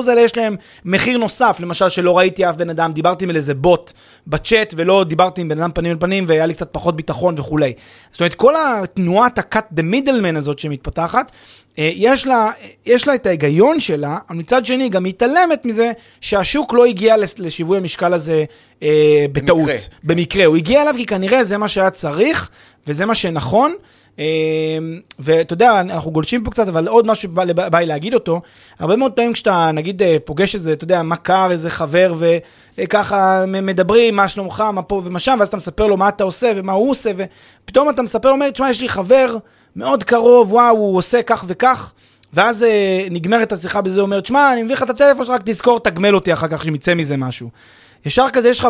האלה יש להם מחיר נוסף, למשל שלא ראיתי אף בן אדם, דיברתי עם איזה בוט בצ'אט ולא דיברתי עם בן אדם פנים אל פנים והיה לי קצת פחות ביטחון וכולי. זאת אומרת, כל התנועת ה-cut the middleman הזאת שמתפתחת, יש לה, יש לה את ההיגיון שלה, אבל מצד שני היא גם מתעלמת מזה שהשוק לא הגיע לשיווי המשקל הזה אה, בטעות. במקרה. במקרה. הוא הגיע אליו כי כנראה זה מה שהיה צריך, וזה מה שנכון. אה, ואתה יודע, אנחנו גולשים פה קצת, אבל עוד משהו שבא לי להגיד אותו, הרבה מאוד פעמים כשאתה נגיד אה, פוגש איזה, אתה יודע, מכר, איזה חבר, וככה מדברים, מה שלומך, מה פה ומה שם, ואז אתה מספר לו מה אתה עושה ומה הוא עושה, ופתאום אתה מספר לו, אומר, תשמע, יש לי חבר, מאוד קרוב, וואו, הוא עושה כך וכך, ואז אה, נגמרת השיחה בזה, אומר, תשמע, אני מביא לך את הטלפון שלך, רק תזכור, תגמל אותי אחר כך, יצא מזה משהו. ישר כזה יש לך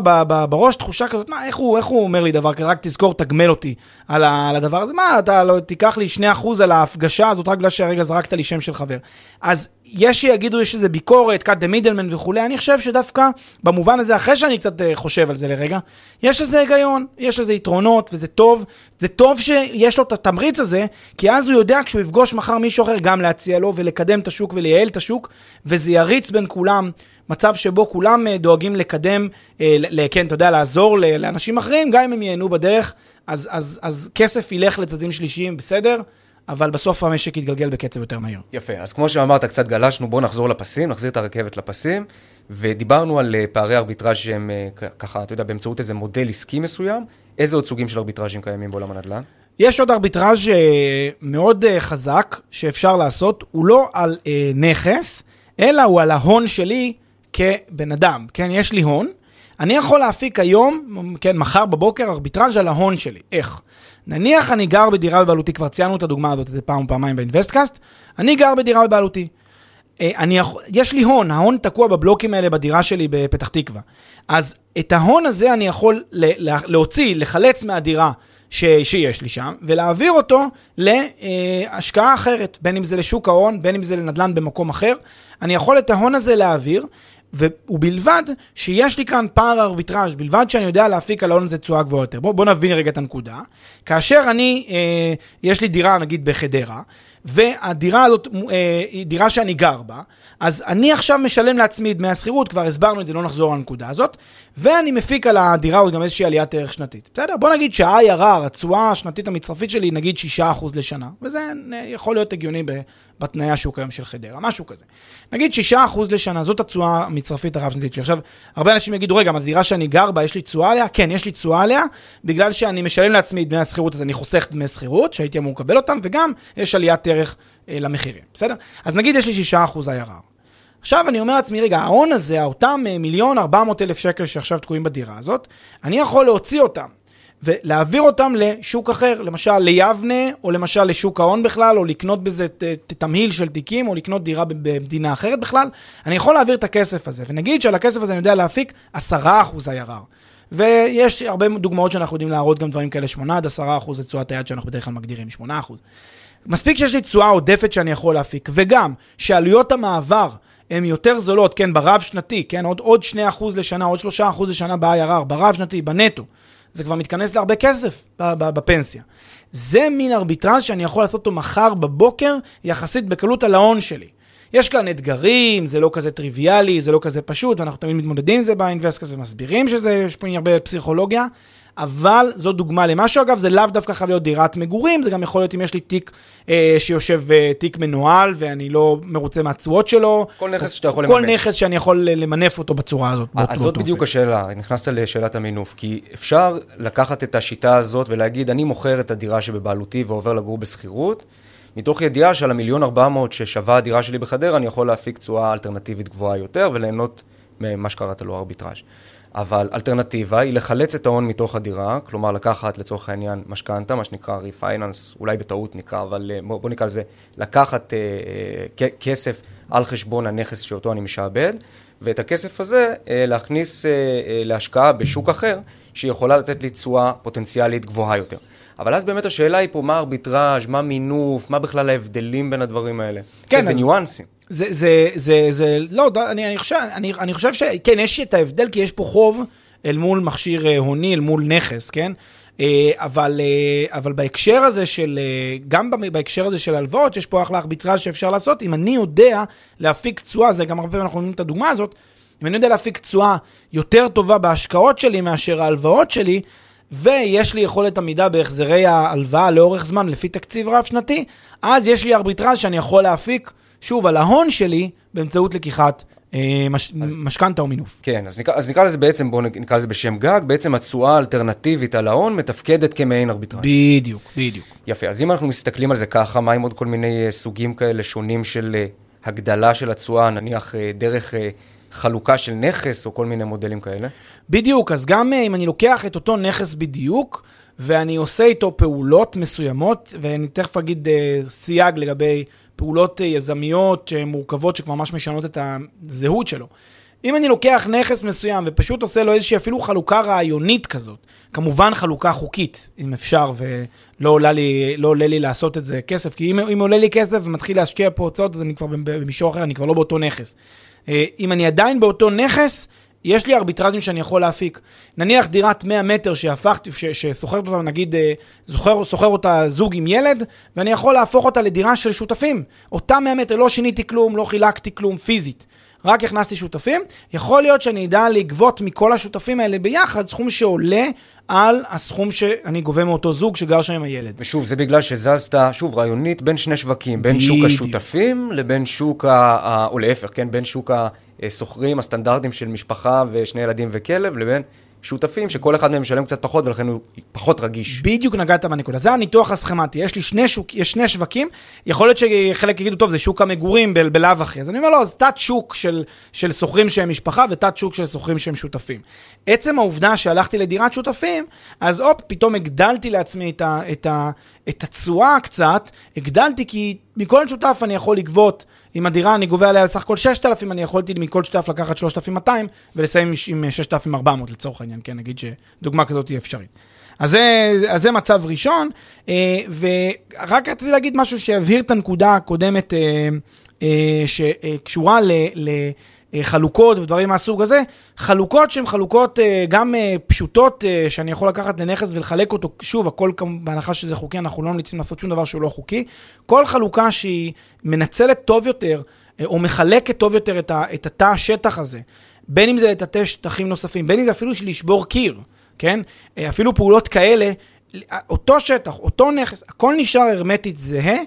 בראש תחושה כזאת, מה, איך הוא, איך הוא אומר לי דבר כזה, רק תזכור, תגמל אותי על, ה, על הדבר הזה, מה, אתה לא, תיקח לי 2% על ההפגשה הזאת רק בגלל שהרגע זרקת לי שם של חבר. אז יש שיגידו, יש איזה ביקורת, cut the middleman וכולי, אני חושב שדווקא במובן הזה, אחרי שאני קצת אה, חושב על זה לרגע, יש איזה היגיון, יש איזה יתרונות, וזה טוב. זה טוב שיש לו את התמריץ הזה, כי אז הוא יודע כשהוא יפגוש מחר מישהו אחר, גם להציע לו ולקדם את השוק ולייעל את השוק, וזה יריץ בין כולם מצב שבו כולם אה, דואגים לקדם, אה, כן, אתה יודע, לעזור לאנשים אחרים, גם אם הם ייהנו בדרך, אז, אז, אז כסף ילך לצדדים שלישיים, בסדר, אבל בסוף המשק יתגלגל בקצב יותר מהיר. יפה, אז כמו שאמרת, קצת גלשנו, בואו נחזור לפסים, נחזיר את הרכבת לפסים, ודיברנו על אה, פערי ארביטראז' שהם אה, ככה, אתה יודע, באמצעות איזה מודל עסקי מסוים. איזה עוד סוגים של ארביטראז'ים קיימים בעולם הנדל"ן? יש עוד ארביטראז' אה, מאוד חזק שאפשר לעשות, הוא לא על נכס, אלא הוא על ההון שלי כבן אדם. כן, יש לי הון, אני יכול להפיק היום, כן, מחר בבוקר, ארביטראז' על ההון שלי. איך? נניח אני גר בדירה בבעלותי, כבר ציינו את הדוגמה הזאת איזה פעם או פעמיים באינבסטקאסט, אני גר בדירה בבעלותי. אה, אני יש לי הון, ההון תקוע בבלוקים האלה בדירה שלי בפתח תקווה. אז את ההון הזה אני יכול להוציא, לחלץ מהדירה ש, שיש לי שם, ולהעביר אותו להשקעה אחרת, בין אם זה לשוק ההון, בין אם זה לנדל"ן במקום אחר. אני יכול את ההון הזה להעביר, ובלבד שיש לי כאן פער ארביטראז', בלבד שאני יודע להפיק על ההון הזה תשואה גבוהה יותר. בואו בוא נבין רגע את הנקודה. כאשר אני, אה, יש לי דירה נגיד בחדרה, והדירה הזאת אה, היא דירה שאני גר בה, אז אני עכשיו משלם לעצמי דמי השכירות, כבר הסברנו את זה, לא נחזור על הנקודה הזאת, ואני מפיק על הדירה הזאת גם איזושהי עליית ערך שנתית. בסדר? בוא נגיד שה-IRR, התשואה השנתית המצרפית שלי, נגיד 6% לשנה, וזה אה, יכול להיות הגיוני בתנאי השוק היום של חדרה, משהו כזה. נגיד 6% לשנה, זאת התשואה המצרפית הרב-שנתית שלי. עכשיו, הרבה אנשים יגידו, רגע, אבל הדירה שאני גר בה, יש לי תשואה עליה? כן, יש לי תשואה עליה, בגלל שאני משלם לעצמי דמי השכירות, אז אני חוסך דמי שכירות, שהייתי אמור לקבל אותם, וגם יש עליית ערך אה, למחירים, בסדר? אז נגיד יש לי 6% IRR. עכשיו אני אומר לעצמי, רגע, ההון הזה, אותם אה, מיליון ארבע מאות אלף שקל שעכשיו תקועים בדירה הזאת, אני יכול להוציא אותם ולהעביר אותם לשוק אחר, למשל ליבנה, או למשל לשוק ההון בכלל, או לקנות בזה תמהיל של תיקים, או לקנות דירה במדינה אחרת בכלל. אני יכול להעביר את הכסף הזה, ונגיד שעל הכסף הזה אני יודע להפיק 10% IRR. ויש הרבה דוגמאות שאנחנו יודעים להראות גם דברים כאלה, 8 עד 10 אחוז זה תשואת היד שאנחנו בדרך כלל מגדירים, 8 אחוז. מספיק שיש לי תשואה עודפת שאני יכול להפיק, וגם שעלויות המעבר הן יותר זולות, כן, ברב שנתי, כן, עוד, עוד 2% לשנה, עוד 3% לשנה ב-IRR, ברב שנתי, בנטו. זה כבר מתכנס להרבה כסף בפנסיה. זה מין ארביטראז' שאני יכול לעשות אותו מחר בבוקר, יחסית בקלות על ההון שלי. יש כאן אתגרים, זה לא כזה טריוויאלי, זה לא כזה פשוט, ואנחנו תמיד מתמודדים עם זה באינבסטקאסט ומסבירים שזה, יש פה הרבה פסיכולוגיה, אבל זו דוגמה למשהו. אגב, זה לאו דווקא חייב להיות דירת מגורים, זה גם יכול להיות אם יש לי תיק אה, שיושב אה, תיק מנוהל ואני לא מרוצה מהתשואות שלו. כל נכס שאתה יכול כל לממש. נכס שאני יכול למנף אותו בצורה הזאת. אז באותו זאת אופן. בדיוק השאלה, נכנסת לשאלת המינוף, כי אפשר לקחת את השיטה הזאת ולהגיד, אני מוכר את הדירה שבבעלותי ועובר לגור בשכירות, מתוך ידיעה שעל המיליון ארבע מאות ששווה הדירה שלי בחדרה, אני יכול להפיק תשואה אלטרנטיבית גבוהה יותר וליהנות ממה שקראת לו ארביטראז'. אבל אלטרנטיבה היא לחלץ את ההון מתוך הדירה, כלומר לקחת לצורך העניין משכנתה, מה שנקרא refinance, אולי בטעות נקרא, אבל אה, בוא, בוא נקרא לזה, לקחת אה, אה, כסף על חשבון הנכס שאותו אני משעבד, ואת הכסף הזה אה, להכניס אה, אה, להשקעה בשוק אחר, שיכולה לתת לי תשואה פוטנציאלית גבוהה יותר. אבל אז באמת השאלה היא פה, מה ארביטראז', מה מינוף, מה בכלל ההבדלים בין הדברים האלה? כן, איזה אז- ניואנסים. זה, זה, זה, זה, לא, אני, אני, חושב, אני, אני חושב שכן, יש את ההבדל, כי יש פה חוב אל מול מכשיר אה, הוני, אל מול נכס, כן? אה, אבל, אה, אבל בהקשר הזה של, גם בהקשר הזה של הלוואות, יש פה אחלה ארביטראז' שאפשר לעשות. אם אני יודע להפיק תשואה, זה גם הרבה פעמים אנחנו נותנים את הדוגמה הזאת, אם אני יודע להפיק תשואה יותר טובה בהשקעות שלי מאשר ההלוואות שלי, ויש לי יכולת עמידה בהחזרי ההלוואה לאורך זמן לפי תקציב רב-שנתי, אז יש לי ארביטראז' שאני יכול להפיק, שוב, על ההון שלי, באמצעות לקיחת אה, מש, משכנתה או מינוף. כן, אז נקרא, אז נקרא לזה בעצם, בואו נקרא לזה בשם גג, בעצם התשואה האלטרנטיבית על ההון מתפקדת כמעין ארביטראז'. בדיוק, בדיוק. יפה, אז אם אנחנו מסתכלים על זה ככה, מה עם עוד כל מיני אה, סוגים כאלה שונים של אה, הגדלה של התשואה, נניח אה, דרך חלוקה של נכס או כל מיני מודלים כאלה? בדיוק, אז גם אם אני לוקח את אותו נכס בדיוק, ואני עושה איתו פעולות מסוימות, ואני תכף אגיד אה, סייג לגבי פעולות אה, יזמיות אה, מורכבות שכבר ממש משנות את הזהות שלו. אם אני לוקח נכס מסוים ופשוט עושה לו איזושהי אפילו חלוקה רעיונית כזאת, כמובן חלוקה חוקית, אם אפשר, ולא עולה לי, לא עולה לי לעשות את זה כסף, כי אם, אם עולה לי כסף ומתחיל להשקיע פה הוצאות, אז אני כבר במישור אחר, אני כבר לא באותו נכס. אה, אם אני עדיין באותו נכס, יש לי ארביטראזים שאני יכול להפיק. נניח דירת 100 מטר שהפכתי, ש- ששוכרת אותה, נגיד, אה, זוכר, שוכר אותה זוג עם ילד, ואני יכול להפוך אותה לדירה של שותפים. אותה 100 מטר, לא שיניתי כלום, לא חילקתי כלום פיזית. רק הכנסתי שותפים, יכול להיות שאני אדע לגבות מכל השותפים האלה ביחד סכום שעולה על הסכום שאני גובה מאותו זוג שגר שם עם הילד. ושוב, זה בגלל שזזת, שוב, רעיונית, בין שני שווקים, בין בדיוק. שוק השותפים לבין שוק, ה, ה, או להפך, כן, בין שוק השוכרים, הסטנדרטים של משפחה ושני ילדים וכלב, לבין שותפים שכל אחד מהם משלם קצת פחות ולכן הוא פחות רגיש. בדיוק נגעת בנקודה. זה הניתוח הסכמטי. יש לי שני, שוק, יש שני שווקים, יכול להיות שחלק יגידו, טוב, זה שוק המגורים ב- בלאו הכי. אז אני אומר, לא, זה תת שוק של, של שוכרים שהם משפחה ותת שוק של שוכרים שהם שותפים. עצם העובדה שהלכתי לדירת שותפים, אז הופ, פתאום הגדלתי לעצמי את, ה, את, ה, את התשואה קצת, הגדלתי כי מכל שותף אני יכול לגבות, אם הדירה אני גובה עליה סך הכל 6,000, אני יכולתי מכל שותף לקחת 3,200 ולסיים עם 6,400 לצורך העניין, כן, נגיד שדוגמה כזאת היא אפשרית. אז זה, אז זה מצב ראשון, אה, ורק רציתי להגיד משהו שיבהיר את הנקודה הקודמת אה, אה, שקשורה ל... ל חלוקות ודברים מהסוג הזה, חלוקות שהן חלוקות גם פשוטות שאני יכול לקחת לנכס ולחלק אותו, שוב, הכל בהנחה שזה חוקי, אנחנו לא ממליצים לעשות שום דבר שהוא לא חוקי. כל חלוקה שהיא מנצלת טוב יותר, או מחלקת טוב יותר את, את התא השטח הזה, בין אם זה לטאטא שטחים נוספים, בין אם זה אפילו לשבור קיר, כן? אפילו פעולות כאלה, אותו שטח, אותו נכס, הכל נשאר הרמטית זהה.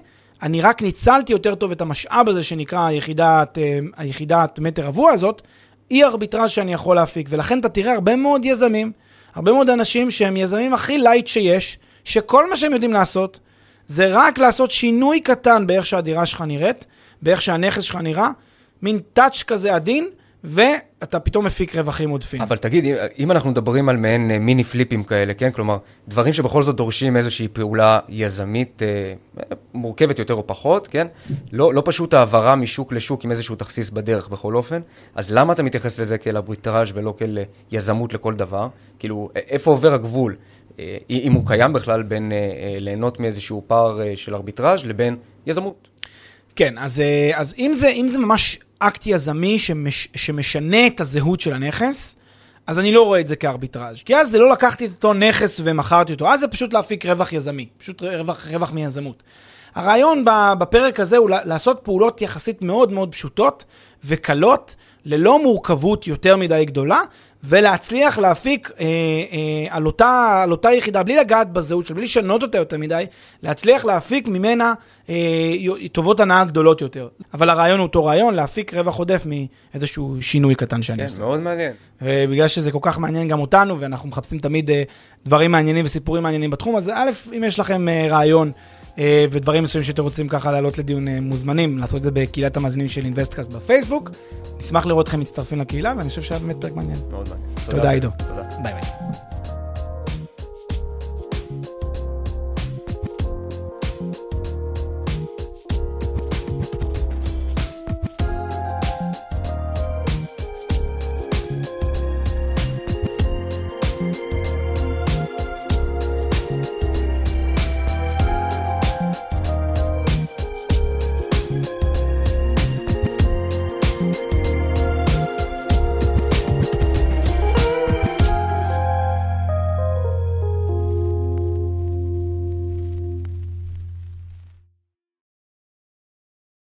אני רק ניצלתי יותר טוב את המשאב הזה שנקרא היחידת, היחידת מטר רבוע הזאת, היא ארביטראז' שאני יכול להפיק. ולכן אתה תראה הרבה מאוד יזמים, הרבה מאוד אנשים שהם יזמים הכי light שיש, שכל מה שהם יודעים לעשות, זה רק לעשות שינוי קטן באיך שהדירה שלך נראית, באיך שהנכס שלך נראה, מין touch כזה עדין, ואתה פתאום מפיק רווחים עודפים. אבל תגיד, אם אנחנו מדברים על מעין אה, מיני flips כאלה, כן? כלומר, דברים שבכל זאת דורשים איזושהי פעולה יזמית אה, מורכבת יותר או פחות, כן? לא, לא פשוט העברה משוק לשוק עם איזשהו תכסיס בדרך בכל אופן, אז למה אתה מתייחס לזה כאל אבריטראז' ולא כאל יזמות לכל דבר? כאילו, איפה עובר הגבול? אה, אם הוא קיים בכלל בין ליהנות מאיזשהו פער של ארביטראז' לבין יזמות. כן, אז, אז אם, זה, אם זה ממש אקט יזמי שמש, שמשנה את הזהות של הנכס, אז אני לא רואה את זה כארביטראז'. כי אז זה לא לקחתי את אותו נכס ומכרתי אותו, אז זה פשוט להפיק רווח יזמי, פשוט רווח, רווח מיזמות. הרעיון בפרק הזה הוא לעשות פעולות יחסית מאוד מאוד פשוטות וקלות, ללא מורכבות יותר מדי גדולה, ולהצליח להפיק אה, אה, על, אותה, על אותה יחידה, בלי לגעת בזהות שלה, בלי לשנות אותה יותר מדי, להצליח להפיק ממנה אה, טובות הנאה גדולות יותר. אבל הרעיון הוא אותו רעיון, להפיק רווח עודף מאיזשהו שינוי קטן שאני כן, עושה. כן, מאוד מעניין. ובגלל שזה כל כך מעניין גם אותנו, ואנחנו מחפשים תמיד אה, דברים מעניינים וסיפורים מעניינים בתחום, אז א', אם יש לכם אה, רעיון, ודברים מסוימים שאתם רוצים ככה לעלות לדיון אה, מוזמנים, לעשות את זה בקהילת המאזינים של אינבסטקאסט בפייסבוק. נשמח לראות אתכם מצטרפים לקהילה, ואני חושב שהיה באמת פרק מעניין. מאוד מעניין. תודה, עידו. bye bye.